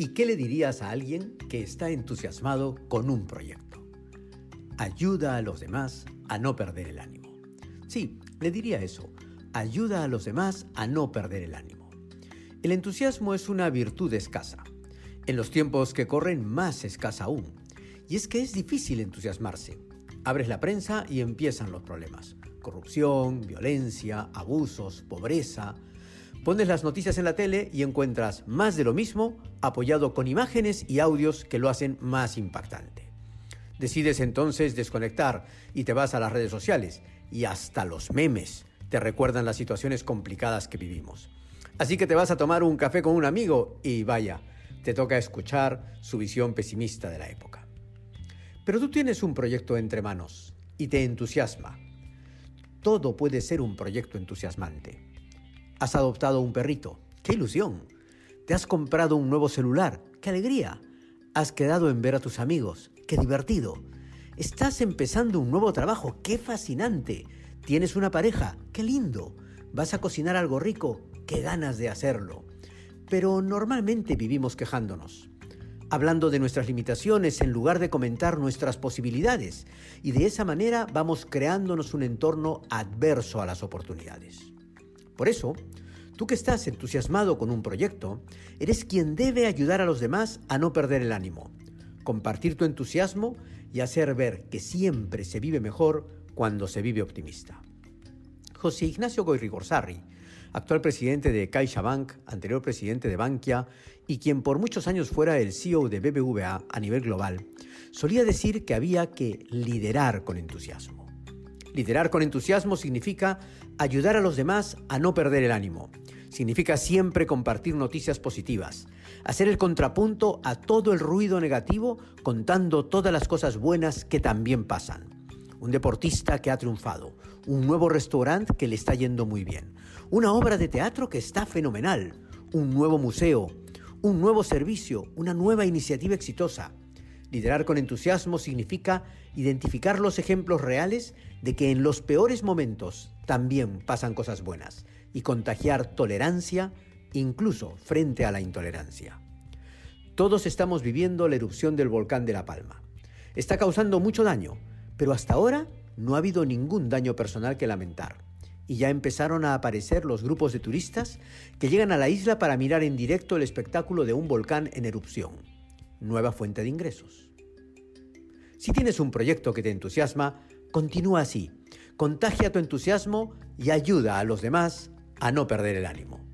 ¿Y qué le dirías a alguien que está entusiasmado con un proyecto? Ayuda a los demás a no perder el ánimo. Sí, le diría eso. Ayuda a los demás a no perder el ánimo. El entusiasmo es una virtud escasa. En los tiempos que corren más escasa aún. Y es que es difícil entusiasmarse. Abres la prensa y empiezan los problemas. Corrupción, violencia, abusos, pobreza. Pones las noticias en la tele y encuentras más de lo mismo apoyado con imágenes y audios que lo hacen más impactante. Decides entonces desconectar y te vas a las redes sociales y hasta los memes te recuerdan las situaciones complicadas que vivimos. Así que te vas a tomar un café con un amigo y vaya, te toca escuchar su visión pesimista de la época. Pero tú tienes un proyecto entre manos y te entusiasma. Todo puede ser un proyecto entusiasmante. Has adoptado un perrito, qué ilusión. Te has comprado un nuevo celular, qué alegría. Has quedado en ver a tus amigos, qué divertido. Estás empezando un nuevo trabajo, qué fascinante. Tienes una pareja, qué lindo. Vas a cocinar algo rico, qué ganas de hacerlo. Pero normalmente vivimos quejándonos, hablando de nuestras limitaciones en lugar de comentar nuestras posibilidades, y de esa manera vamos creándonos un entorno adverso a las oportunidades. Por eso, tú que estás entusiasmado con un proyecto, eres quien debe ayudar a los demás a no perder el ánimo, compartir tu entusiasmo y hacer ver que siempre se vive mejor cuando se vive optimista. José Ignacio Goyrigorsarri, actual presidente de CaixaBank, anterior presidente de Bankia y quien por muchos años fuera el CEO de BBVA a nivel global, solía decir que había que liderar con entusiasmo. Liderar con entusiasmo significa ayudar a los demás a no perder el ánimo. Significa siempre compartir noticias positivas, hacer el contrapunto a todo el ruido negativo contando todas las cosas buenas que también pasan. Un deportista que ha triunfado, un nuevo restaurante que le está yendo muy bien, una obra de teatro que está fenomenal, un nuevo museo, un nuevo servicio, una nueva iniciativa exitosa. Liderar con entusiasmo significa identificar los ejemplos reales de que en los peores momentos también pasan cosas buenas y contagiar tolerancia incluso frente a la intolerancia. Todos estamos viviendo la erupción del volcán de La Palma. Está causando mucho daño, pero hasta ahora no ha habido ningún daño personal que lamentar. Y ya empezaron a aparecer los grupos de turistas que llegan a la isla para mirar en directo el espectáculo de un volcán en erupción. Nueva fuente de ingresos. Si tienes un proyecto que te entusiasma, continúa así. Contagia tu entusiasmo y ayuda a los demás a no perder el ánimo.